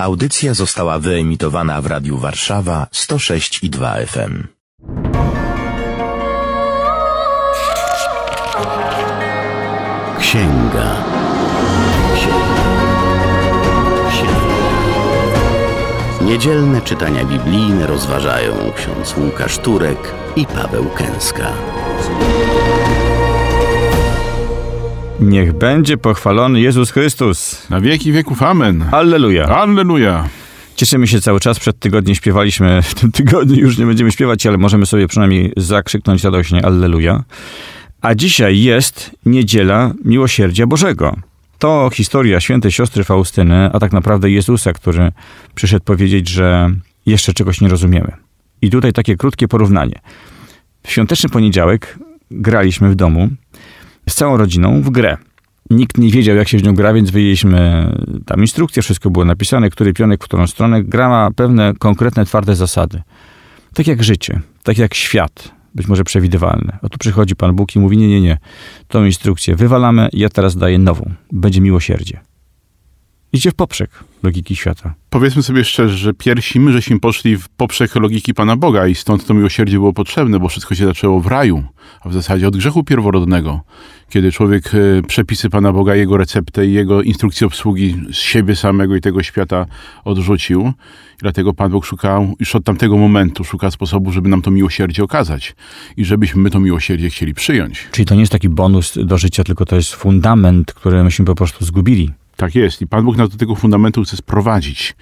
Audycja została wyemitowana w Radiu Warszawa 106 i 2 FM. Księga. Księga. Księga. Niedzielne czytania biblijne rozważają ksiądz Łukasz Turek i Paweł Kęska. Niech będzie pochwalony Jezus Chrystus. Na wieki wieków amen. Alleluja. Alleluja. Cieszymy się cały czas. Przed tygodniem śpiewaliśmy, w tym tygodniu już nie będziemy śpiewać, ale możemy sobie przynajmniej zakrzyknąć radośnie Alleluja. A dzisiaj jest niedziela Miłosierdzia Bożego. To historia świętej siostry Faustyny, a tak naprawdę Jezusa, który przyszedł powiedzieć, że jeszcze czegoś nie rozumiemy. I tutaj takie krótkie porównanie. W świąteczny poniedziałek graliśmy w domu z całą rodziną w grę. Nikt nie wiedział, jak się w nią gra, więc wyjęliśmy tam instrukcję, wszystko było napisane, który pionek w którą stronę. Gra ma pewne konkretne, twarde zasady. Tak jak życie, tak jak świat, być może przewidywalne. O tu przychodzi Pan Bóg i mówi, nie, nie, nie, tą instrukcję wywalamy, ja teraz daję nową. Będzie miłosierdzie. Idzie w poprzek logiki świata. Powiedzmy sobie szczerze, że pierwsi my żeśmy poszli w poprzek logiki Pana Boga i stąd to miłosierdzie było potrzebne, bo wszystko się zaczęło w raju, a w zasadzie od grzechu pierworodnego, kiedy człowiek e, przepisy Pana Boga, jego receptę i jego instrukcję obsługi z siebie samego i tego świata odrzucił. I dlatego Pan Bóg szukał, już od tamtego momentu szuka sposobu, żeby nam to miłosierdzie okazać i żebyśmy my to miłosierdzie chcieli przyjąć. Czyli to nie jest taki bonus do życia, tylko to jest fundament, który myśmy po prostu zgubili. Tak jest. I Pan Bóg nas do tego fundamentu chce sprowadzić,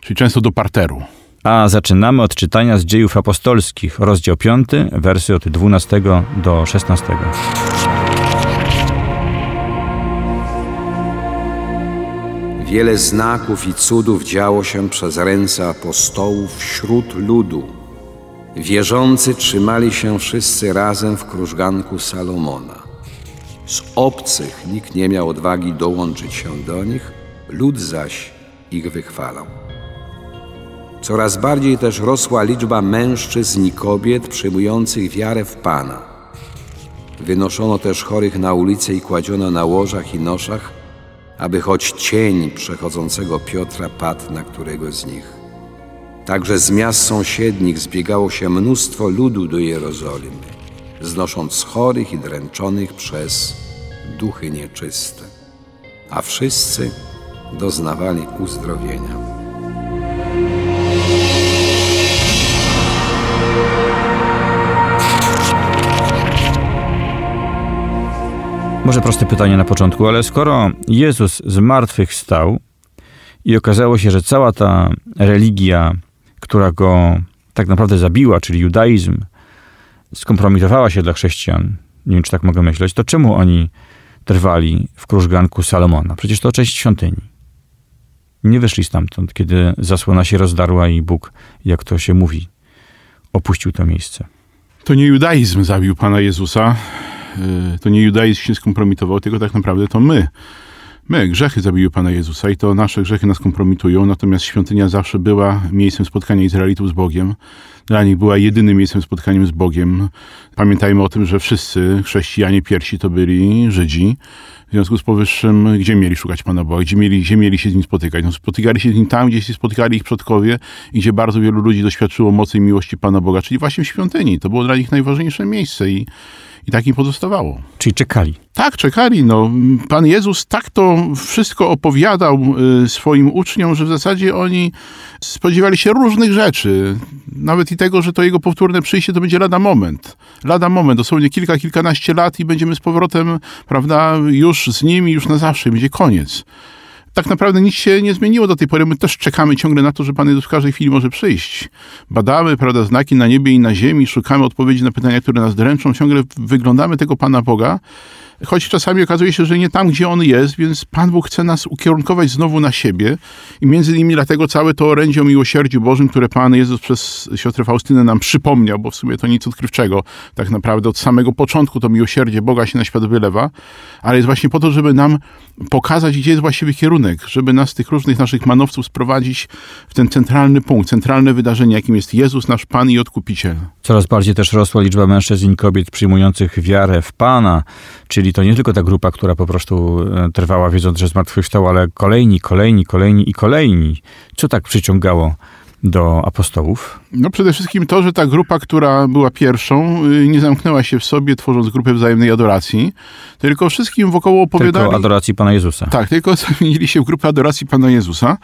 czyli często do parteru. A zaczynamy od czytania z dziejów apostolskich, rozdział 5, wersy od 12 do 16. Wiele znaków i cudów działo się przez ręce apostołów wśród ludu. Wierzący trzymali się wszyscy razem w krużganku Salomona. Z obcych nikt nie miał odwagi dołączyć się do nich, lud zaś ich wychwalał. Coraz bardziej też rosła liczba mężczyzn i kobiet przyjmujących wiarę w Pana. Wynoszono też chorych na ulicę i kładziono na łożach i noszach, aby choć cień przechodzącego Piotra padł na którego z nich. Także z miast sąsiednich zbiegało się mnóstwo ludu do Jerozolimy, znosząc chorych i dręczonych przez duchy nieczyste, a wszyscy doznawali uzdrowienia. Może proste pytanie na początku, ale skoro Jezus z martwych stał i okazało się, że cała ta religia, która go tak naprawdę zabiła, czyli judaizm, skompromitowała się dla chrześcijan, nie wiem czy tak mogę myśleć, to czemu oni trwali w krużganku Salomona? Przecież to część świątyni. Nie wyszli stamtąd, kiedy zasłona się rozdarła i Bóg, jak to się mówi, opuścił to miejsce. To nie judaizm zabił Pana Jezusa, y, to nie judaizm się skompromitował, tylko tak naprawdę to my. My, grzechy zabiły Pana Jezusa i to nasze grzechy nas kompromitują, natomiast świątynia zawsze była miejscem spotkania Izraelitów z Bogiem. Dla nich była jedynym miejscem spotkaniem z Bogiem. Pamiętajmy o tym, że wszyscy chrześcijanie pierwsi to byli Żydzi. W związku z powyższym, gdzie mieli szukać Pana Boga, gdzie mieli, gdzie mieli się z Nim spotykać? No, spotykali się z Nim tam, gdzie się spotykali ich przodkowie i gdzie bardzo wielu ludzi doświadczyło mocy i miłości Pana Boga, czyli właśnie w świątyni. To było dla nich najważniejsze miejsce i, i tak im pozostawało. Czyli czekali. Tak, czekali. No, Pan Jezus tak to wszystko opowiadał y, swoim uczniom, że w zasadzie oni spodziewali się różnych rzeczy. Nawet i tego, że to jego powtórne przyjście to będzie lada moment. Lada moment, dosłownie kilka, kilkanaście lat i będziemy z powrotem, prawda, już z nim i już na zawsze. Będzie koniec. Tak naprawdę nic się nie zmieniło do tej pory. My też czekamy ciągle na to, że Pan Jezus w każdej chwili może przyjść. Badamy, prawda, znaki na niebie i na ziemi, szukamy odpowiedzi na pytania, które nas dręczą. Ciągle wyglądamy tego Pana Boga, choć czasami okazuje się, że nie tam, gdzie On jest, więc Pan Bóg chce nas ukierunkować znowu na siebie i między innymi dlatego całe to orędzie o miłosierdziu Bożym, które Pan Jezus przez siostrę Faustynę nam przypomniał, bo w sumie to nic odkrywczego. Tak naprawdę od samego początku to miłosierdzie Boga się na świat wylewa, ale jest właśnie po to, żeby nam pokazać, gdzie jest właściwy kierunek, żeby nas tych różnych naszych manowców sprowadzić w ten centralny punkt, centralne wydarzenie, jakim jest Jezus, nasz Pan i Odkupiciel. Coraz bardziej też rosła liczba mężczyzn i kobiet przyjmujących wiarę w Pana, czyli to nie tylko ta grupa, która po prostu e, trwała wiedząc, że zmartwychwstał, ale kolejni, kolejni, kolejni i kolejni. Co tak przyciągało do apostołów? No przede wszystkim to, że ta grupa, która była pierwszą, y, nie zamknęła się w sobie, tworząc grupę wzajemnej adoracji, tylko wszystkim wokoło opowiadali... Tylko adoracji Pana Jezusa. Tak, tylko zamienili się w grupę adoracji Pana Jezusa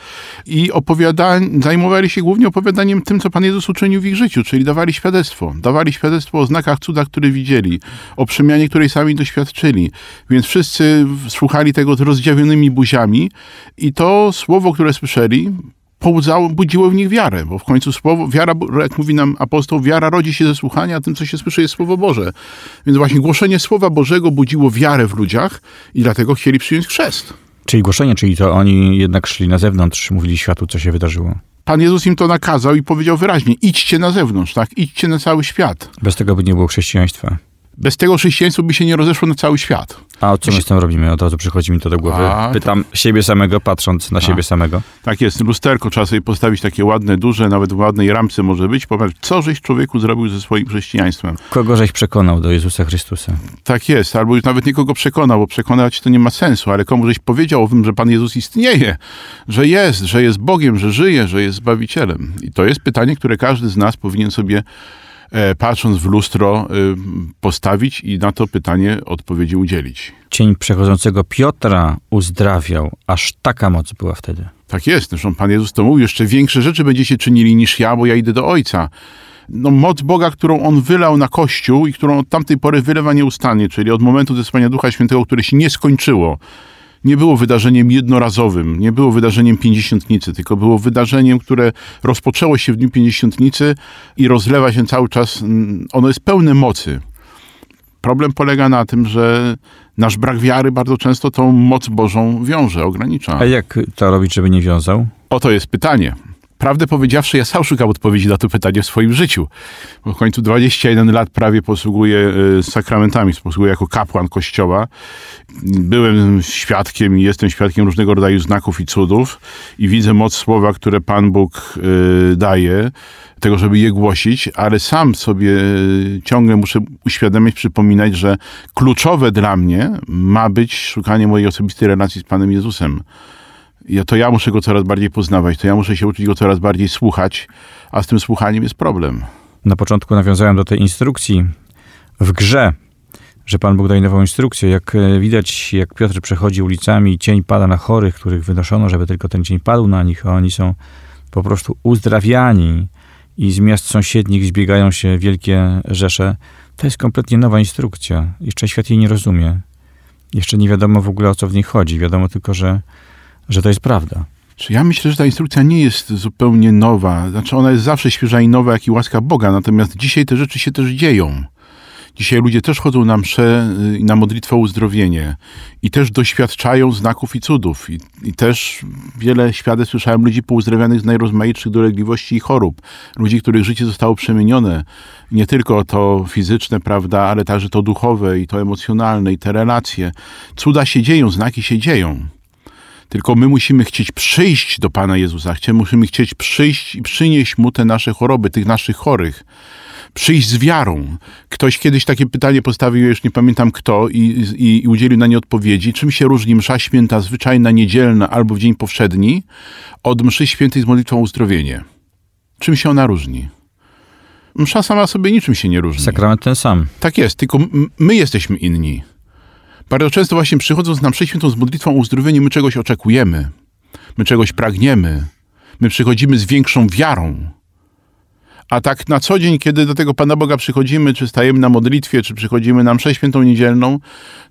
i opowiada... zajmowali się głównie opowiadaniem tym, co Pan Jezus uczynił w ich życiu, czyli dawali świadectwo. Dawali świadectwo o znakach, cudach, które widzieli, o przemianie, której sami doświadczyli. Więc wszyscy słuchali tego z rozdziawionymi buziami i to słowo, które słyszeli, pobudzało, budziło w nich wiarę, bo w końcu słowo, wiara, jak mówi nam apostoł, wiara rodzi się ze słuchania, a tym, co się słyszy, jest Słowo Boże. Więc właśnie głoszenie Słowa Bożego budziło wiarę w ludziach i dlatego chcieli przyjąć chrzest. Czyli głoszenie, czyli to oni jednak szli na zewnątrz, mówili światu, co się wydarzyło. Pan Jezus im to nakazał i powiedział wyraźnie, idźcie na zewnątrz, tak, idźcie na cały świat. Bez tego by nie było chrześcijaństwa. Bez tego chrześcijaństwo by się nie rozeszło na cały świat. A co my z tym robimy? Od razu przychodzi mi to do głowy. A, Pytam siebie samego, patrząc na siebie samego. Tak jest, lusterko trzeba sobie postawić takie ładne, duże, nawet w ładnej ramce może być. Popatrz, co żeś człowieku zrobił ze swoim chrześcijaństwem. Kogo żeś przekonał do Jezusa Chrystusa? Tak jest, albo już nawet nikogo przekonał, bo przekonać to nie ma sensu, ale komu żeś powiedział o tym, że Pan Jezus istnieje, że jest, że jest Bogiem, że żyje, że jest Zbawicielem. I to jest pytanie, które każdy z nas powinien sobie patrząc w lustro, y, postawić i na to pytanie odpowiedzi udzielić. Cień przechodzącego Piotra uzdrawiał. Aż taka moc była wtedy. Tak jest, zresztą Pan Jezus to mówił, jeszcze większe rzeczy będziecie czynili niż ja, bo ja idę do Ojca. No, moc Boga, którą On wylał na Kościół i którą od tamtej pory wylewa nieustannie, czyli od momentu zesłania Ducha Świętego, które się nie skończyło. Nie było wydarzeniem jednorazowym, nie było wydarzeniem pięćdziesiątnicy, tylko było wydarzeniem, które rozpoczęło się w dniu pięćdziesiątnicy i rozlewa się cały czas. Ono jest pełne mocy. Problem polega na tym, że nasz brak wiary bardzo często tą moc Bożą wiąże, ogranicza. A jak to robić, żeby nie wiązał? Oto jest pytanie. Prawdę powiedziawszy, ja sam szukam odpowiedzi na to pytanie w swoim życiu. Bo w końcu 21 lat prawie posługuję y, sakramentami, posługuję jako kapłan kościoła. Byłem świadkiem i jestem świadkiem różnego rodzaju znaków i cudów i widzę moc słowa, które Pan Bóg y, daje, tego, żeby je głosić, ale sam sobie y, ciągle muszę uświadamiać, przypominać, że kluczowe dla mnie ma być szukanie mojej osobistej relacji z Panem Jezusem. Ja, to ja muszę go coraz bardziej poznawać, to ja muszę się uczyć go coraz bardziej słuchać, a z tym słuchaniem jest problem. Na początku nawiązałem do tej instrukcji w grze, że Pan Bóg daje nową instrukcję. Jak e, widać, jak Piotr przechodzi ulicami, cień pada na chorych, których wynoszono, żeby tylko ten cień padł na nich, a oni są po prostu uzdrawiani i z miast sąsiednich zbiegają się wielkie rzesze. To jest kompletnie nowa instrukcja. Jeszcze świat jej nie rozumie. Jeszcze nie wiadomo w ogóle o co w niej chodzi. Wiadomo tylko, że, że to jest prawda. Ja myślę, że ta instrukcja nie jest zupełnie nowa. Znaczy, ona jest zawsze świeża i nowa, jak i łaska Boga. Natomiast dzisiaj te rzeczy się też dzieją. Dzisiaj ludzie też chodzą na msze y, i na modlitwę o uzdrowienie i też doświadczają znaków i cudów. I, I też wiele świadectw słyszałem ludzi pouzdrowianych z najrozmaitszych dolegliwości i chorób. Ludzi, których życie zostało przemienione. Nie tylko to fizyczne, prawda, ale także to duchowe i to emocjonalne i te relacje. Cuda się dzieją, znaki się dzieją. Tylko my musimy chcieć przyjść do Pana Jezusa. Musimy chcieć przyjść i przynieść Mu te nasze choroby, tych naszych chorych. Przyjść z wiarą. Ktoś kiedyś takie pytanie postawił, już nie pamiętam kto, i, i, i udzielił na nie odpowiedzi. Czym się różni msza święta zwyczajna, niedzielna albo w dzień powszedni od mszy świętej z modlitwą o uzdrowienie? Czym się ona różni? Msza sama sobie niczym się nie różni. Sakrament ten sam. Tak jest, tylko my jesteśmy inni. Bardzo często właśnie przychodząc na mszę świętą z modlitwą o uzdrowienie, my czegoś oczekujemy. My czegoś pragniemy. My przychodzimy z większą wiarą. A tak na co dzień, kiedy do tego Pana Boga przychodzimy, czy stajemy na modlitwie, czy przychodzimy na mszę świętą niedzielną,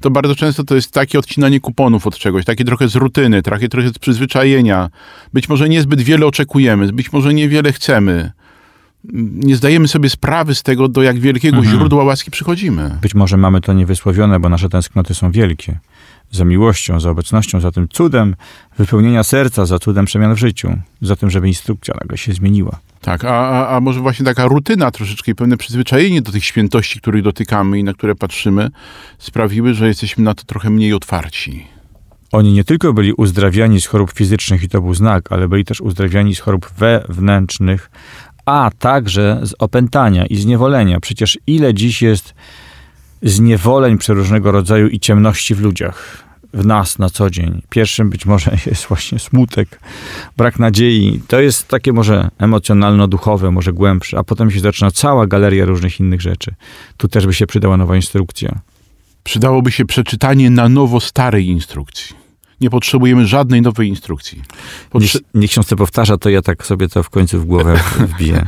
to bardzo często to jest takie odcinanie kuponów od czegoś, takie trochę z rutyny, takie trochę z przyzwyczajenia. Być może niezbyt wiele oczekujemy, być może niewiele chcemy. Nie zdajemy sobie sprawy z tego, do jak wielkiego źródła łaski przychodzimy. Być może mamy to niewysłowione, bo nasze tęsknoty są wielkie. Za miłością, za obecnością, za tym cudem wypełnienia serca, za cudem przemian w życiu, za tym, żeby instrukcja nagle się zmieniła. Tak, a, a, a może właśnie taka rutyna troszeczkę i pewne przyzwyczajenie do tych świętości, których dotykamy i na które patrzymy, sprawiły, że jesteśmy na to trochę mniej otwarci. Oni nie tylko byli uzdrawiani z chorób fizycznych i to był znak, ale byli też uzdrawiani z chorób wewnętrznych, a także z opętania i zniewolenia. Przecież ile dziś jest zniewoleń przeróżnego rodzaju i ciemności w ludziach, w nas na co dzień. Pierwszym być może jest właśnie smutek, brak nadziei. To jest takie może emocjonalno-duchowe, może głębsze, a potem się zaczyna cała galeria różnych innych rzeczy. Tu też by się przydała nowa instrukcja. Przydałoby się przeczytanie na nowo starej instrukcji. Nie potrzebujemy żadnej nowej instrukcji. Niech, niech ksiądz to powtarza, to ja tak sobie to w końcu w głowę wbiję.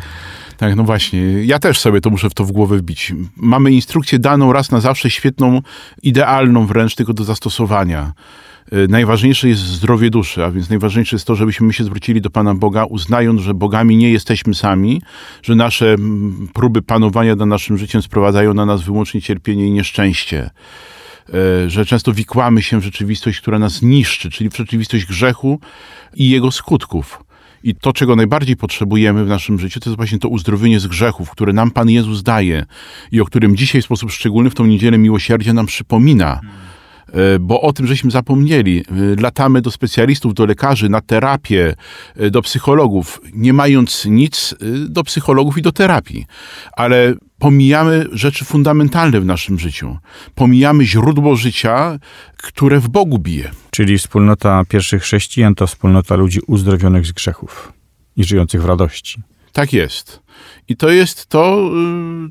Tak, no właśnie. Ja też sobie to muszę w to w głowę wbić. Mamy instrukcję daną raz na zawsze, świetną, idealną wręcz, tylko do zastosowania. Y, Najważniejsze jest zdrowie duszy, a więc najważniejsze jest to, żebyśmy my się zwrócili do Pana Boga, uznając, że bogami nie jesteśmy sami, że nasze próby panowania nad naszym życiem sprowadzają na nas wyłącznie cierpienie i nieszczęście. Y, Że często wikłamy się w rzeczywistość, która nas niszczy, czyli w rzeczywistość grzechu i jego skutków. I to, czego najbardziej potrzebujemy w naszym życiu, to jest właśnie to uzdrowienie z grzechów, które nam Pan Jezus daje i o którym dzisiaj w sposób szczególny w tą niedzielę miłosierdzia nam przypomina. E, Bo o tym żeśmy zapomnieli. E, Latamy do specjalistów, do lekarzy, na terapię, e, do psychologów, nie mając nic do psychologów i do terapii. Ale pomijamy rzeczy fundamentalne w naszym życiu. Pomijamy źródło życia, które w Bogu bije. Czyli wspólnota pierwszych chrześcijan to wspólnota ludzi uzdrowionych z grzechów i żyjących w radości. Tak jest. I to jest to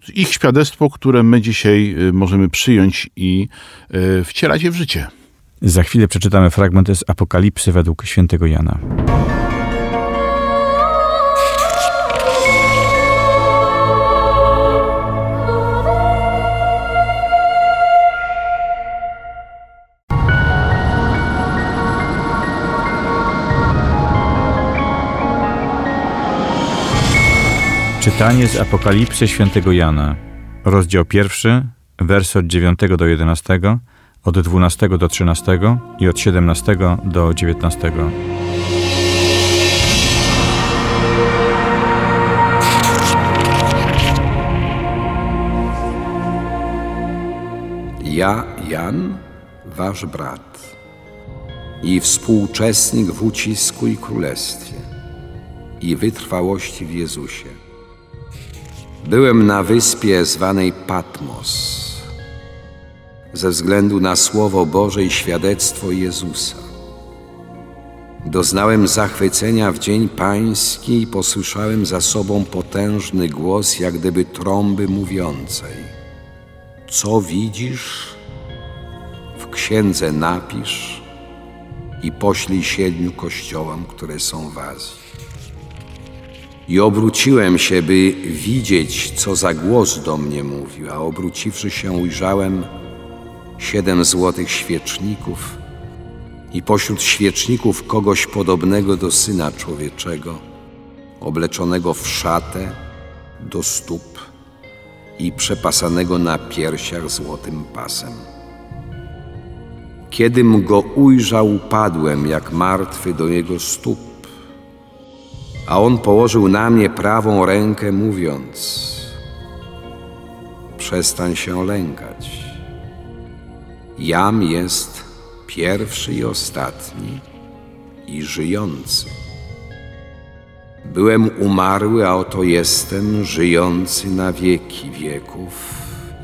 y, ich świadectwo, które my dzisiaj y, możemy przyjąć i y, wcielać je w życie. Za chwilę przeczytamy fragment z Apokalipsy według świętego Jana. Czytanie z Apokalipsy świętego Jana, rozdział pierwszy, wersy od 9 do 11, od 12 do 13 i od 17 do 19. Ja, Jan, wasz brat i współuczestnik w ucisku i królestwie i wytrwałości w Jezusie. Byłem na wyspie zwanej Patmos ze względu na Słowo Boże i świadectwo Jezusa. Doznałem zachwycenia w dzień pański i posłyszałem za sobą potężny głos, jak gdyby trąby mówiącej – co widzisz, w księdze napisz i poślij siedmiu kościołom, które są w Azji. I obróciłem się, by widzieć, co za głos do mnie mówił, a obróciwszy się, ujrzałem siedem złotych świeczników. I pośród świeczników kogoś podobnego do Syna Człowieczego, obleczonego w szatę do stóp i przepasanego na piersiach złotym pasem. Kiedym go ujrzał, upadłem jak martwy do jego stóp, a on położył na mnie prawą rękę, mówiąc: Przestań się lękać. Jam jest pierwszy i ostatni i żyjący. Byłem umarły, a oto jestem żyjący na wieki wieków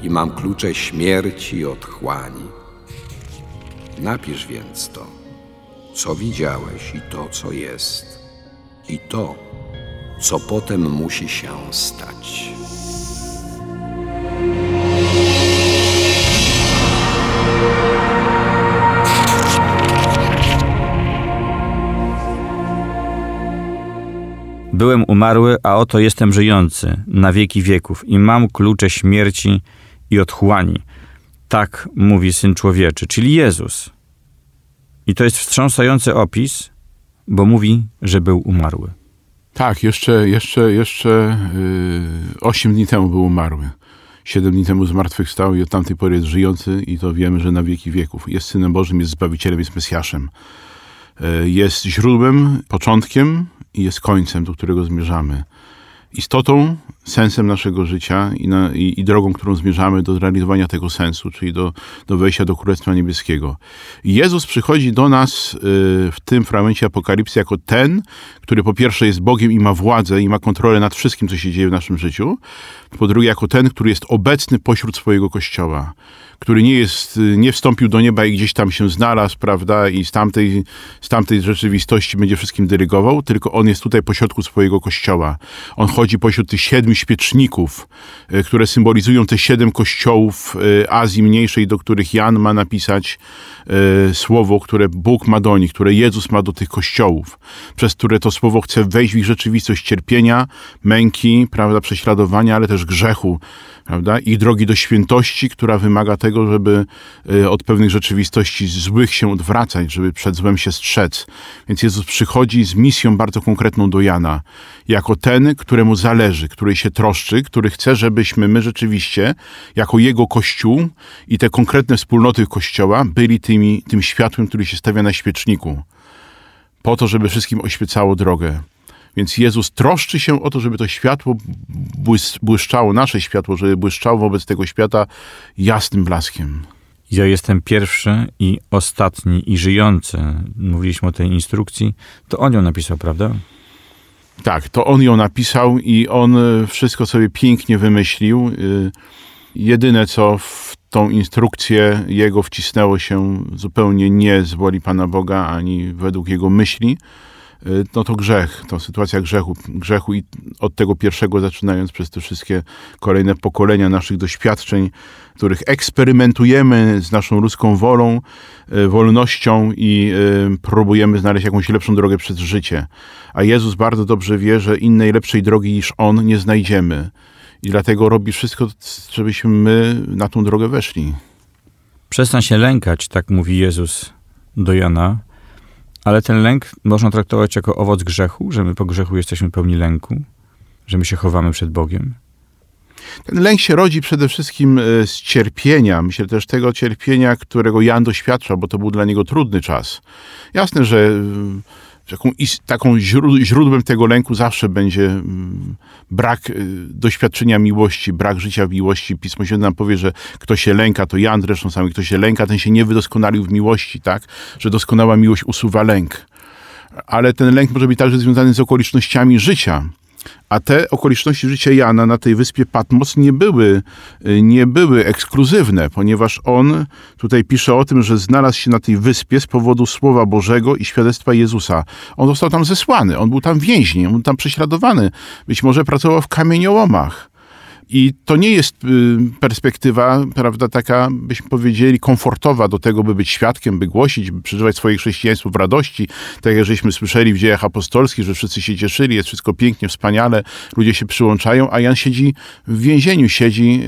i mam klucze śmierci i otchłani. Napisz więc to, co widziałeś i to, co jest, i to, co potem musi się stać. Byłem umarły, a oto jestem żyjący na wieki wieków i mam klucze śmierci i otchłani. Tak mówi Syn Człowieczy, czyli Jezus. I to jest wstrząsający opis, bo mówi, że był umarły. Tak, jeszcze, jeszcze, jeszcze yy, 8 dni temu był umarły. Siedem dni temu zmartwychwstał i od tamtej pory jest żyjący i to wiemy, że na wieki wieków. Jest Synem Bożym, jest Zbawicielem, jest Mesjaszem. Yy, Jest źródłem, początkiem i jest końcem, do którego zmierzamy. Istotą, sensem naszego życia i, na, i, i, drogą, którą zmierzamy do zrealizowania tego sensu, czyli do, do wejścia do Królestwa Niebieskiego. Jezus przychodzi do nas y, w tym fragmencie Apokalipsy jako ten, który po pierwsze jest Bogiem i ma władzę i ma kontrolę nad wszystkim, co się dzieje w naszym życiu, po drugie jako ten, który jest obecny pośród swojego Kościoła, który nie jest, nie wstąpił do nieba i gdzieś tam się znalazł, prawda, i z tamtej, z tamtej rzeczywistości będzie wszystkim dyrygował, tylko on jest tutaj pośrodku swojego kościoła. On chodzi pośród tych siedmiu świeczników, e, które symbolizują te siedem kościołów e, Azji Mniejszej, do których Jan ma napisać e, słowo, które Bóg ma do nich, które Jezus ma do tych kościołów, przez które to słowo chce wejść w ich rzeczywistość cierpienia, męki, prawda, prześladowania, ale też grzechu, prawda? Ich drogi do świętości, która wymaga tego, żeby y, od pewnych rzeczywistości złych się odwracać, żeby przed złem się strzec. Więc Jezus przychodzi z misją bardzo konkretną do Jana, jako ten, któremu zależy, który się troszczy, który chce, żebyśmy my rzeczywiście, jako Jego Kościół i te konkretne wspólnoty Kościoła, byli tymi, tym światłem, który się stawia na świeczniku, po to, żeby wszystkim oświecało drogę. Więc Jezus troszczy się o to, żeby to światło błyszczało, nasze światło, żeby błyszczało wobec tego świata jasnym blaskiem. Ja jestem pierwszy i ostatni i żyjący. Mówiliśmy o tej instrukcji. To on ją napisał, prawda? Tak, to on ją napisał i on e, wszystko sobie pięknie wymyślił. E, jedyne, co w tą instrukcję jego wcisnęło się zupełnie nie z woli Pana Boga, ani według jego myśli, no to grzech, to sytuacja grzechu, grzechu i od tego pierwszego zaczynając przez te wszystkie kolejne pokolenia naszych doświadczeń, których eksperymentujemy z naszą ludzką wolą, y, wolnością i y, próbujemy znaleźć jakąś lepszą drogę przez życie. A Jezus bardzo dobrze wie, że innej lepszej drogi niż On nie znajdziemy. I dlatego robi wszystko, żebyśmy my na tą drogę weszli. Przestań się lękać, tak mówi Jezus do Jana ale ten lęk można traktować jako owoc grzechu, że my po grzechu jesteśmy pełni lęku, że my się chowamy przed Bogiem. Ten lęk się rodzi przede wszystkim e, z cierpienia. Myślę też tego cierpienia, którego Jan doświadczał, bo to był dla niego trudny czas. Jasne, że taką, taką źródłem tego lęku zawsze będzie mm, brak y, doświadczenia miłości, brak życia w miłości. Pismo Święte nam powie, że kto się lęka, to Jan zresztą sam, kto się lęka, ten się nie wydoskonalił w miłości, tak? Że doskonała miłość usuwa lęk. Ale ten lęk może być także związany z okolicznościami życia. A te okoliczności życia Jana na tej wyspie Patmos nie były, y, nie były ekskluzywne, ponieważ on tutaj pisze o tym, że znalazł się na tej wyspie z powodu Słowa Bożego i świadectwa Jezusa. On został tam zesłany, on był tam więźniem, on był tam prześladowany, być może pracował w kamieniołomach. I to nie jest y, perspektywa, prawda, taka, byśmy powiedzieli, komfortowa do tego, by być świadkiem, by głosić, by przeżywać swoje chrześcijaństwo w radości. Tak jak żeśmy słyszeli w dziejach apostolskich, że wszyscy się cieszyli, jest wszystko pięknie, wspaniale, ludzie się przyłączają, a Jan siedzi w więzieniu, siedzi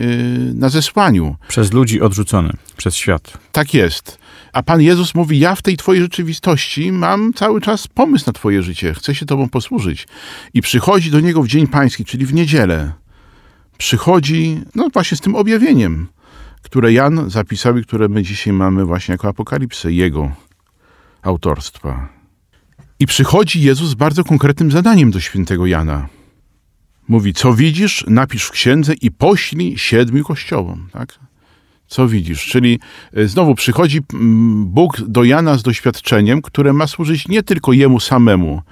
y, na zesłaniu. Przez ludzi odrzucony, przez świat. Tak jest. A Pan Jezus mówi: Ja w tej Twojej rzeczywistości mam cały czas pomysł na Twoje życie, chcę się Tobą posłużyć. I przychodzi do niego w dzień pański, czyli w niedzielę przychodzi, no właśnie z tym objawieniem, które Jan zapisał i które my dzisiaj mamy właśnie jako apokalipsę jego autorstwa. I przychodzi Jezus z bardzo konkretnym zadaniem do świętego Jana. Mówi, co widzisz, napisz w księdze i poślij siedmiu kościołom. Tak? Co widzisz? Czyli e, znowu przychodzi Bóg do Jana z doświadczeniem, które ma służyć nie tylko jemu samemu,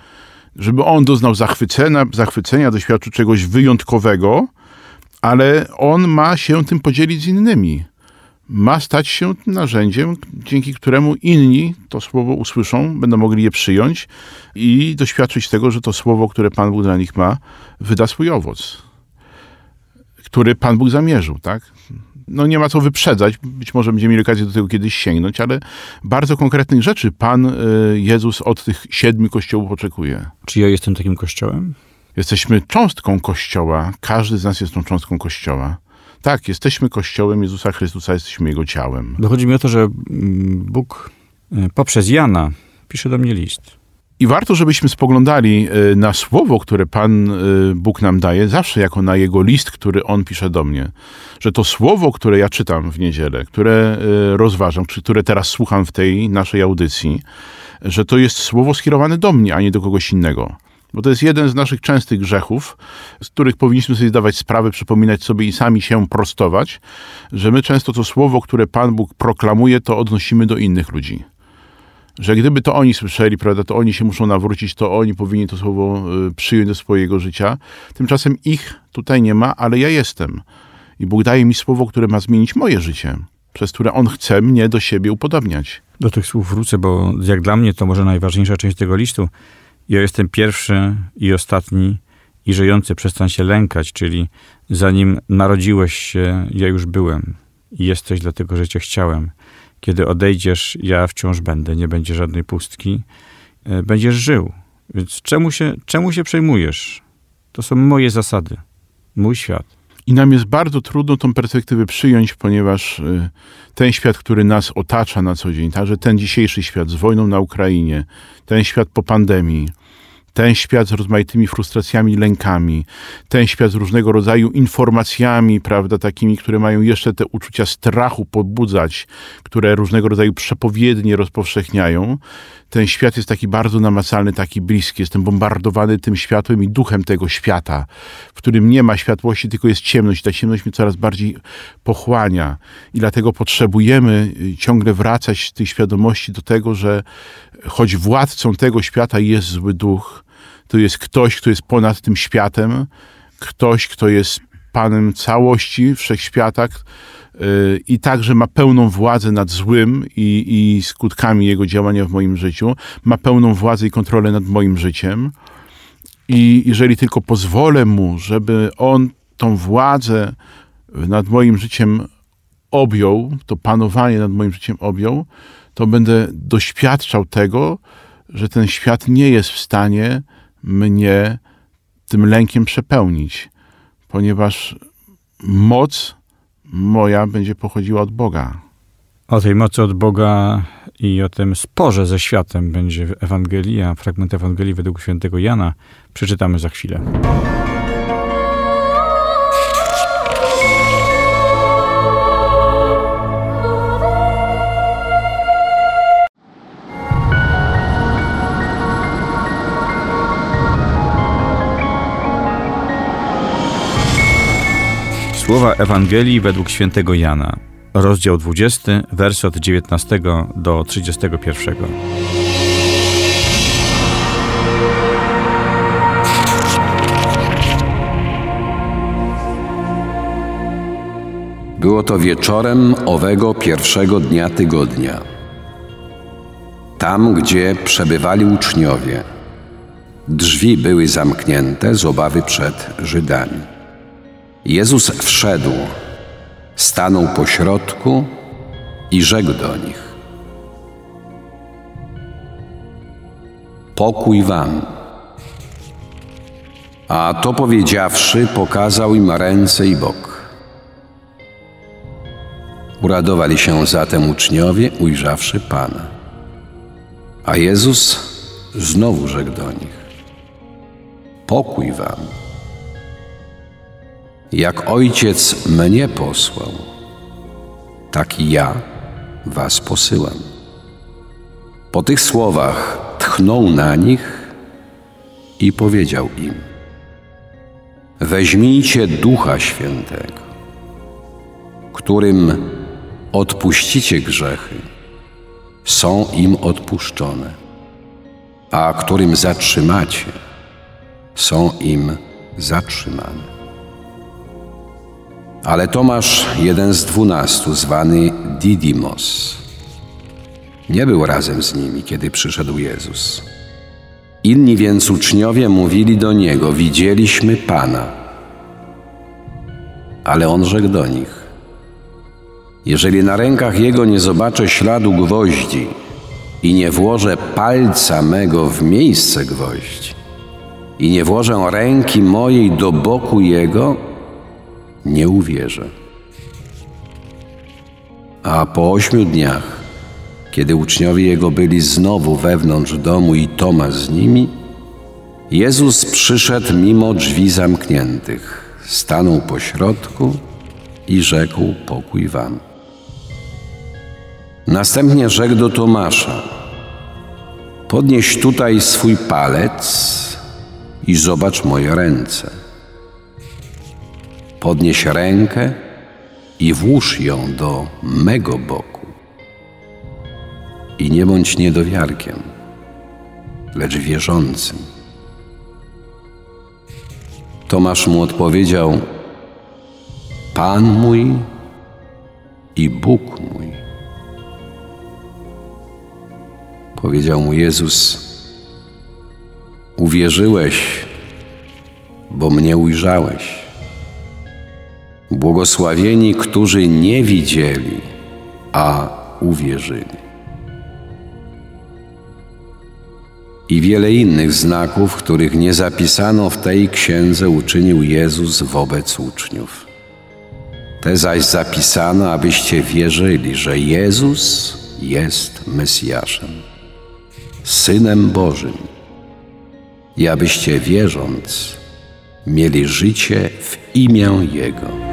żeby on doznał zachwycenia, zachwycenia doświadczył czegoś wyjątkowego, ale on ma się tym podzielić z innymi. Ma stać się narzędziem, dzięki któremu inni to słowo usłyszą, będą mogli je przyjąć i doświadczyć tego, że to słowo, które Pan Bóg dla nich ma, wyda swój owoc, który Pan Bóg zamierzył, tak? no nie ma co wyprzedzać, być może będziemy mieli okazję do tego kiedyś sięgnąć, ale bardzo konkretnych rzeczy Pan y, Jezus od tych siedmiu kościołów oczekuje. Czy ja jestem takim kościołem? Jesteśmy cząstką Kościoła. Każdy z nas jest tą cząstką Kościoła. Tak, jesteśmy Kościołem Jezusa Chrystusa, jesteśmy Jego ciałem. Dochodzi mi o to, że mm, Bóg e, poprzez Jana pisze do mnie list. I warto, żebyśmy spoglądali e, na słowo, które Pan e, Bóg nam daje, zawsze jako na Jego list, który On pisze do mnie. Że to słowo, które ja czytam w niedzielę, które rozważam, czy które teraz słucham w tej naszej audycji, że to jest słowo skierowane do mnie, a nie do kogoś innego. Bo to jest jeden z naszych częstych grzechów, z których powinniśmy sobie zdawać sprawę, przypominać sobie i sami się prostować, że my często to słowo, które Pan Bóg proklamuje, to odnosimy do innych ludzi. Że gdyby to oni słyszeli, prawda, to oni się muszą nawrócić, to oni powinni to słowo y, przyjąć do swojego życia. Tymczasem ich tutaj nie ma, ale ja jestem. I Bóg daje mi słowo, które ma zmienić moje życie, przez które On chce mnie do siebie upodobniać. Do tych słów wrócę, bo jak dla mnie to może najważniejsza część tego listu. Ja jestem pierwszy i ostatni i żyjący przestań się lękać, czyli zanim narodziłeś się, ja już byłem i jesteś dlatego, że cię chciałem. Kiedy odejdziesz, ja wciąż będę, nie będzie żadnej pustki. E, Będziesz żył. Więc czemu się, czemu się przejmujesz? To są moje zasady, mój świat. I nam jest bardzo trudno tą perspektywę przyjąć, ponieważ y, ten świat, który nas otacza na co dzień, także ten dzisiejszy świat z wojną na Ukrainie, ten świat po pandemii, ten świat z rozmaitymi frustracjami, lękami, ten świat z różnego rodzaju informacjami, prawda, takimi, które mają jeszcze te uczucia strachu pobudzać, które różnego rodzaju przepowiednie rozpowszechniają. Ten świat jest taki bardzo namacalny, taki bliski. Jestem bombardowany tym światłem i duchem tego świata, w którym nie ma światłości, tylko jest ciemność. Ta ciemność mnie coraz bardziej pochłania. I dlatego potrzebujemy y, ciągle wracać z tej świadomości do tego, że choć władcą tego świata jest zły duch, to jest ktoś, kto jest ponad tym światem, ktoś, kto jest Panem całości wszechświata yy, i także ma pełną władzę nad złym i, i skutkami jego działania w moim życiu, ma pełną władzę i kontrolę nad moim życiem. I jeżeli tylko pozwolę mu, żeby on tą władzę nad moim życiem objął, to panowanie nad moim życiem objął, to będę doświadczał tego, że ten świat nie jest w stanie mnie tym lękiem przepełnić, ponieważ moc moja będzie pochodziła od Boga. O tej mocy od Boga i o tym sporze ze światem będzie Ewangelia, fragment Ewangelii według świętego Jana. Przeczytamy za chwilę. Słowa Ewangelii według świętego Jana, rozdział 20, wers od 19 do 31. Było to wieczorem owego pierwszego dnia tygodnia. Tam, gdzie przebywali uczniowie, drzwi były zamknięte z obawy przed Żydami. Jezus wszedł, stanął pośrodku i rzekł do nich: Pokój wam. A to powiedziawszy, pokazał im ręce i bok. Uradowali się zatem uczniowie, ujrzawszy Pana. A Jezus znowu rzekł do nich: Pokój wam. Jak ojciec mnie posłał, tak ja was posyłam. Po tych słowach tchnął na nich i powiedział im: Weźmijcie Ducha Świętego, którym odpuścicie grzechy, są im odpuszczone, a którym zatrzymacie, są im zatrzymane. Ale Tomasz, jeden z dwunastu, zwany Didymos, nie był razem z nimi, kiedy przyszedł Jezus. Inni więc uczniowie mówili do niego: Widzieliśmy Pana. Ale on rzekł do nich: Jeżeli na rękach jego nie zobaczę śladu gwoździ i nie włożę palca mego w miejsce gwoździ i nie włożę ręki mojej do boku jego, nie uwierzę. A po ośmiu dniach, kiedy uczniowie jego byli znowu wewnątrz domu i Tomasz z nimi, Jezus przyszedł mimo drzwi zamkniętych, stanął po środku i rzekł: Pokój wam. Następnie rzekł do Tomasza: Podnieś tutaj swój palec i zobacz moje ręce. Podnieś rękę i włóż ją do mego boku. I nie bądź niedowiarkiem, lecz wierzącym. Tomasz mu odpowiedział: Pan mój i Bóg mój. Powiedział mu Jezus: Uwierzyłeś, bo mnie ujrzałeś. Błogosławieni, którzy nie widzieli, a uwierzyli. I wiele innych znaków, których nie zapisano w tej księdze, uczynił Jezus wobec uczniów. Te zaś zapisano, abyście wierzyli, że Jezus jest Mesjaszem, Synem Bożym, i abyście wierząc, mieli życie w imię Jego.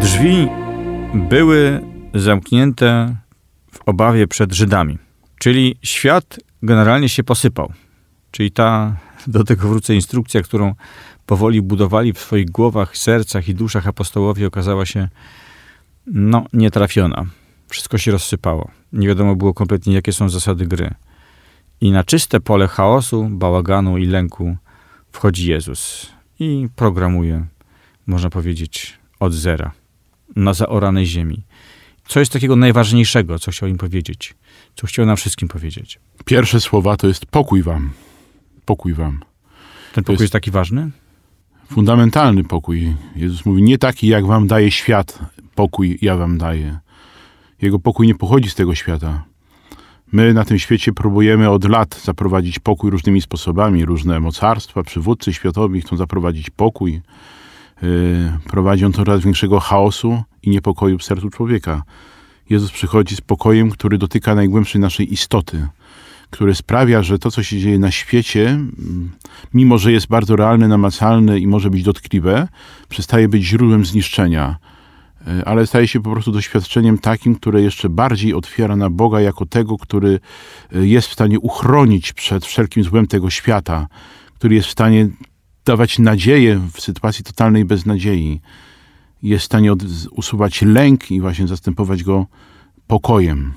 Drzwi były zamknięte w obawie przed Żydami. Czyli świat generalnie się posypał. Czyli ta, do tego wrócę, instrukcja, którą powoli budowali w swoich głowach, sercach i duszach apostołowie, okazała się no, nietrafiona. Wszystko się rozsypało. Nie wiadomo było kompletnie, jakie są zasady gry. I na czyste pole chaosu, bałaganu i lęku wchodzi Jezus i programuje, można powiedzieć, od zera na zaoranej ziemi. Co jest takiego najważniejszego, co chciał im powiedzieć? Co chciał nam wszystkim powiedzieć? Pierwsze słowa to jest pokój wam. Pokój wam. Ten pokój jest- jest taki ważny? Fundamentalny pokój. Jezus mówi, nie taki jak wam daje świat, pokój ja wam daję. Jego pokój nie pochodzi z tego świata. My na tym świecie próbujemy od lat zaprowadzić pokój różnymi sposobami. Różne mocarstwa, przywódcy światowi chcą zaprowadzić pokój. Yy, prowadzi on do coraz większego chaosu i niepokoju w sercu człowieka. Jezus przychodzi z pokojem, który dotyka najgłębszej naszej istoty, który sprawia, że to, co się dzieje na świecie, mimo że jest bardzo realne, namacalne i może być dotkliwe, przestaje być źródłem zniszczenia, Y, ale staje się po prostu doświadczeniem takim, które jeszcze bardziej otwiera na Boga jako tego, który y, jest w stanie uchronić przed wszelkim złem tego świata, który jest w stanie dawać nadzieję w sytuacji totalnej beznadziei, jest w stanie od, usuwać lęk i właśnie zastępować go pokojem.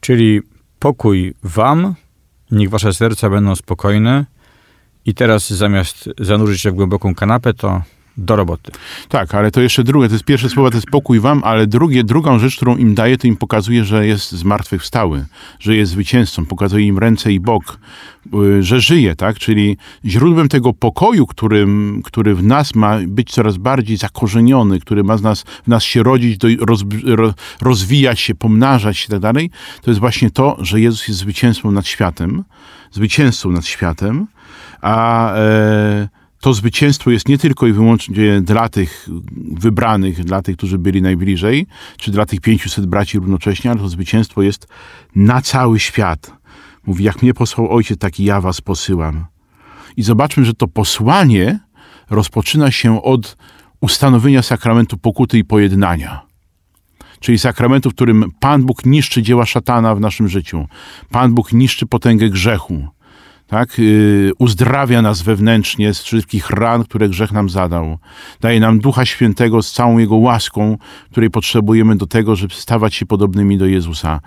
Czyli pokój wam, niech wasze serca będą spokojne i teraz zamiast zanurzyć się w głęboką kanapę, to do roboty. Tak, ale to jeszcze drugie, to jest pierwsze słowo, to jest pokój wam, ale drugie, drugą rzecz, którą im daje, to im pokazuje, że jest zmartwychwstały, że jest zwycięzcą, pokazuje im ręce i bok, y, że żyje, tak? Czyli źródłem tego pokoju, którym, który w nas ma być coraz bardziej zakorzeniony, który ma z nas, w nas się rodzić, do, roz, ro, rozwijać się, pomnażać się i tak dalej, to jest właśnie to, że Jezus jest zwycięzcą nad światem, zwycięzcą nad światem, a e, to zwycięstwo jest nie tylko i wyłącznie dla tych wybranych, dla tych, którzy byli najbliżej, czy dla tych 500 braci równocześnie, ale to zwycięstwo jest na cały świat. Mówi, jak mnie posłał ojciec, taki ja was posyłam. I zobaczmy, że to posłanie rozpoczyna się od ustanowienia sakramentu pokuty i pojednania. Czyli sakramentu, w którym Pan Bóg niszczy dzieła szatana w naszym życiu. Pan Bóg niszczy potęgę grzechu tak, yy, uzdrawia nas wewnętrznie z wszystkich ran, które grzech nam zadał. Daje nam Ducha Świętego z całą Jego łaską, której potrzebujemy do tego, żeby stawać się podobnymi do Jezusa.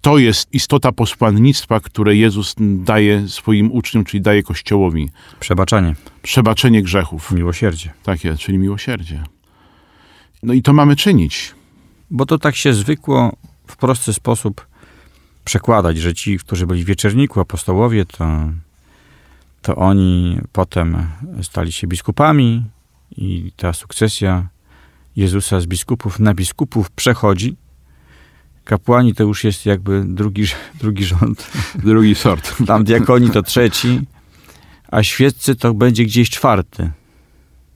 To jest istota posłannictwa, które Jezus daje swoim uczniom, czyli daje Kościołowi. Przebaczenie, Przebaczenie grzechów. miłosierdzie. Tak jest, czyli miłosierdzie. No i to mamy czynić. Bo to tak się zwykło w prosty sposób przekładać, że ci, którzy byli w wieczerniku, apostołowie, to, to oni potem stali się biskupami i ta sukcesja Jezusa z biskupów na biskupów przechodzi. Kapłani to już jest jakby drugi, drugi rząd. Drugi sort. Tam diakoni to trzeci, a świeccy to będzie gdzieś czwarty.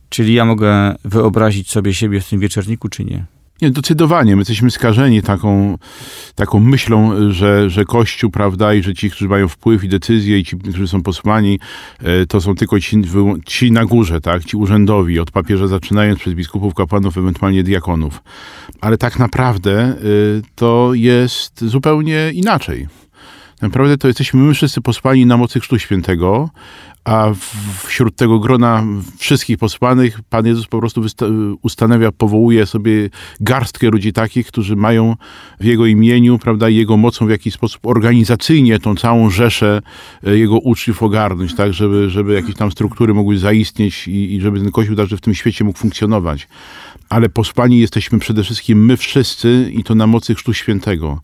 Czyli ja mogę wyobrazić sobie siebie w tym wieczerniku, czy nie? Nie, zdecydowanie. My jesteśmy skażeni taką, taką myślą, że, że Kościół, prawda, i że ci, którzy mają wpływ i decyzje, i ci, którzy są posłani, e, to są tylko ci, ci na górze, tak, ci urzędowi, od papieża zaczynając przez biskupów, kapłanów, ewentualnie diakonów. Ale tak naprawdę e, to jest zupełnie inaczej. Naprawdę to jesteśmy my wszyscy posłani na mocy Chrztu Świętego, a wśród tego grona wszystkich posłanych Pan Jezus po prostu ustanawia, powołuje sobie garstkę ludzi takich, którzy mają w Jego imieniu, prawda, Jego mocą w jakiś sposób organizacyjnie tą całą rzeszę e, Jego uczniów ogarnąć, tak, żeby, żeby jakieś tam struktury mogły zaistnieć i, i żeby ten Kościół także w tym świecie mógł funkcjonować. Ale posłani jesteśmy przede wszystkim my wszyscy i to na mocy Chrztu Świętego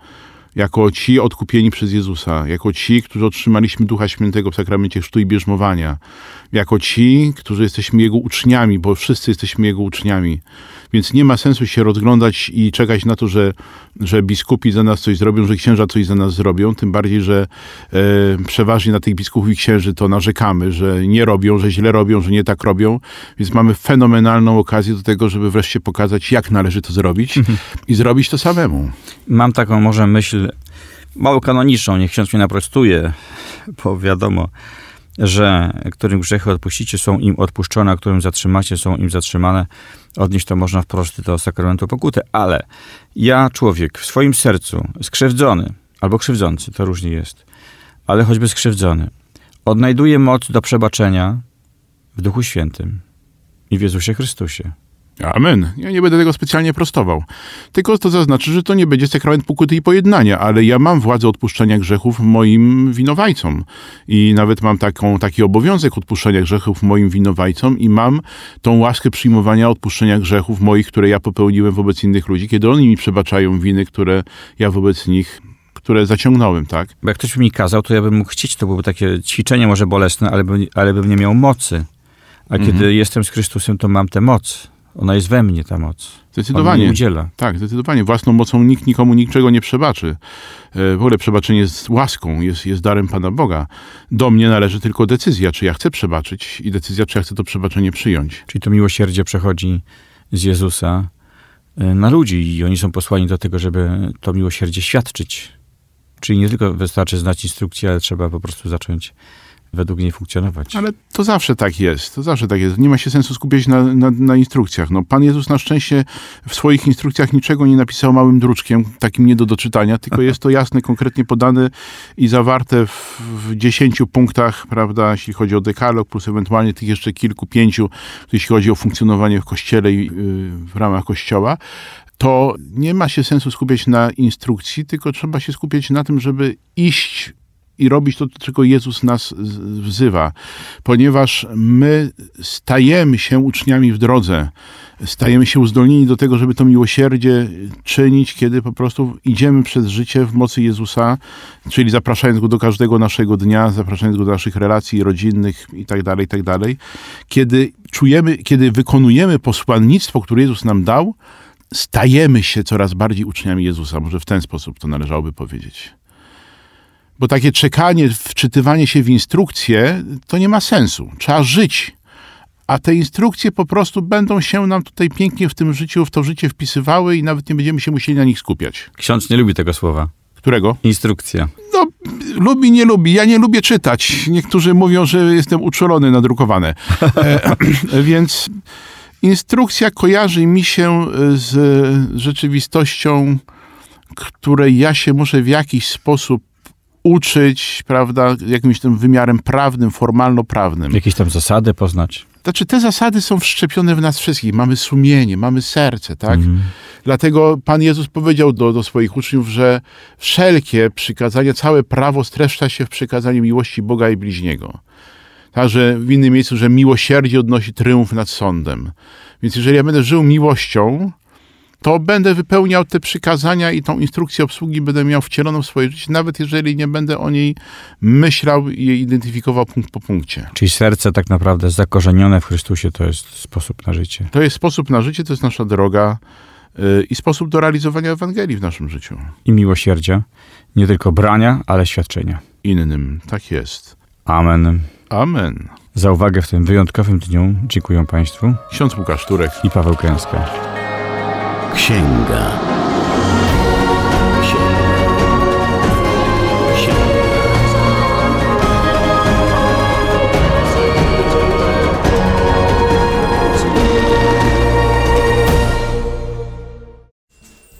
jako ci odkupieni przez Jezusa, jako ci, którzy otrzymaliśmy Ducha Świętego w sakramencie chrztu i bierzmowania, jako ci, którzy jesteśmy Jego uczniami, bo wszyscy jesteśmy Jego uczniami. Więc nie ma sensu się rozglądać i czekać na to, że, że biskupi za nas coś zrobią, że księża coś za nas zrobią, tym bardziej, że e, przeważnie na tych biskupów i księży to narzekamy, że nie robią, że źle robią, że nie tak robią, więc mamy fenomenalną okazję do tego, żeby wreszcie pokazać, jak należy to zrobić i zrobić to samemu. Mam taką może myśl mało kanoniczną, niech ksiądz mnie naprostuje, bo wiadomo, że którym grzechy odpuścicie, są im odpuszczone, a którym zatrzymacie, są im zatrzymane. Odnieść to można wprost do sakramentu pokuty, ale ja, człowiek, w swoim sercu, skrzywdzony, albo krzywdzący, to różnie jest, ale choćby skrzywdzony, odnajduję moc do przebaczenia w Duchu Świętym i w Jezusie Chrystusie. Amen. Ja nie będę tego specjalnie prostował. Tylko to zaznaczy, że to nie będzie sakrament pokuty i pojednania, ale ja mam władzę odpuszczenia grzechów moim winowajcom. I nawet mam taką, taki obowiązek odpuszczenia grzechów moim winowajcom i mam tą łaskę przyjmowania odpuszczenia grzechów moich, które ja popełniłem wobec innych ludzi, kiedy oni mi przebaczają winy, które ja wobec nich które zaciągnąłem, tak? Bo jak ktoś by mi kazał, to ja bym mógł chcieć, to byłoby takie ćwiczenie może bolesne, ale, by, ale bym nie miał mocy. A kiedy jestem z Chrystusem, to mam tę moc. Ona jest we mnie, ta moc. Zdecydowanie. mi udziela. Tak, zdecydowanie. Własną mocą nikt nikomu niczego nie przebaczy. E, W ogóle przebaczenie jest łaską, jest, jest darem Pana Boga. Do mnie należy tylko decyzja, czy ja chcę przebaczyć i decyzja, czy ja chcę to przebaczenie przyjąć. Czyli to miłosierdzie przechodzi z Jezusa y, na ludzi i oni są posłani do tego, żeby to miłosierdzie świadczyć. Czyli nie tylko wystarczy znać instrukcję, ale trzeba po prostu zacząć według niej funkcjonować. Ale to zawsze tak jest. To zawsze tak jest. Nie ma się sensu skupiać na, na, na instrukcjach. No, Pan Jezus na szczęście w swoich instrukcjach niczego nie napisał małym druczkiem, takim nie do doczytania, tylko jest to jasne, konkretnie podane i zawarte w, w dziesięciu punktach, prawda, jeśli chodzi o dekalog, plus ewentualnie tych jeszcze kilku, pięciu, jeśli chodzi o funkcjonowanie w kościele i yy, w ramach kościoła to nie ma się sensu skupiać na instrukcji, tylko trzeba się skupiać na tym, żeby iść i robić to, do czego Jezus nas wzywa, ponieważ my stajemy się uczniami w drodze, stajemy się uzdolnieni do tego, żeby to miłosierdzie czynić, kiedy po prostu idziemy przez życie w mocy Jezusa, czyli zapraszając Go do każdego naszego dnia, zapraszając Go do naszych relacji rodzinnych i tak dalej, i tak. Kiedy czujemy, kiedy wykonujemy posłannictwo, które Jezus nam dał, stajemy się coraz bardziej uczniami Jezusa. Może w ten sposób to należałoby powiedzieć. Bo takie czekanie, wczytywanie się w instrukcje, to nie ma sensu. Trzeba żyć. A te instrukcje po prostu będą się nam tutaj pięknie w tym życiu, w to życie wpisywały i nawet nie będziemy się musieli na nich skupiać. Ksiądz nie lubi tego słowa. Którego? Instrukcja. No, lubi, nie lubi. Ja nie lubię czytać. Niektórzy mówią, że jestem uczulony na drukowane. E, więc instrukcja kojarzy mi się z rzeczywistością, której ja się muszę w jakiś sposób uczyć, prawda, jakimś tym wymiarem prawnym, formalno-prawnym. Jakieś tam zasady poznać. Znaczy, te zasady są wszczepione w nas wszystkich. Mamy sumienie, mamy serce, tak? Dlatego Pan Jezus powiedział do, do swoich uczniów, że wszelkie przykazania, całe prawo streszcza się w przykazaniu miłości Boga i bliźniego. Także w innym miejscu, że miłosierdzie odnosi triumf nad sądem. Więc jeżeli ja będę żył miłością, to będę wypełniał te przykazania i tą instrukcję obsługi będę miał wcieloną w swoje życie, nawet jeżeli nie będę o niej myślał i je identyfikował punkt po punkcie. Czyli serce tak naprawdę zakorzenione w Chrystusie to jest sposób na życie. To jest sposób na życie, to jest nasza droga y, i sposób do realizowania Ewangelii w naszym życiu. I miłosierdzia, nie tylko brania, ale świadczenia. Innym. Tak jest. Amen. Amen. Za uwagę w tym wyjątkowym dniu dziękuję Państwu Ksiądz Łukasz Turek. i Paweł Kęska. Księga. Księga. Księga.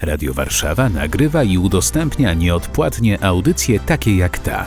Radio Warszawa nagrywa i udostępnia nieodpłatnie audycje takie jak ta.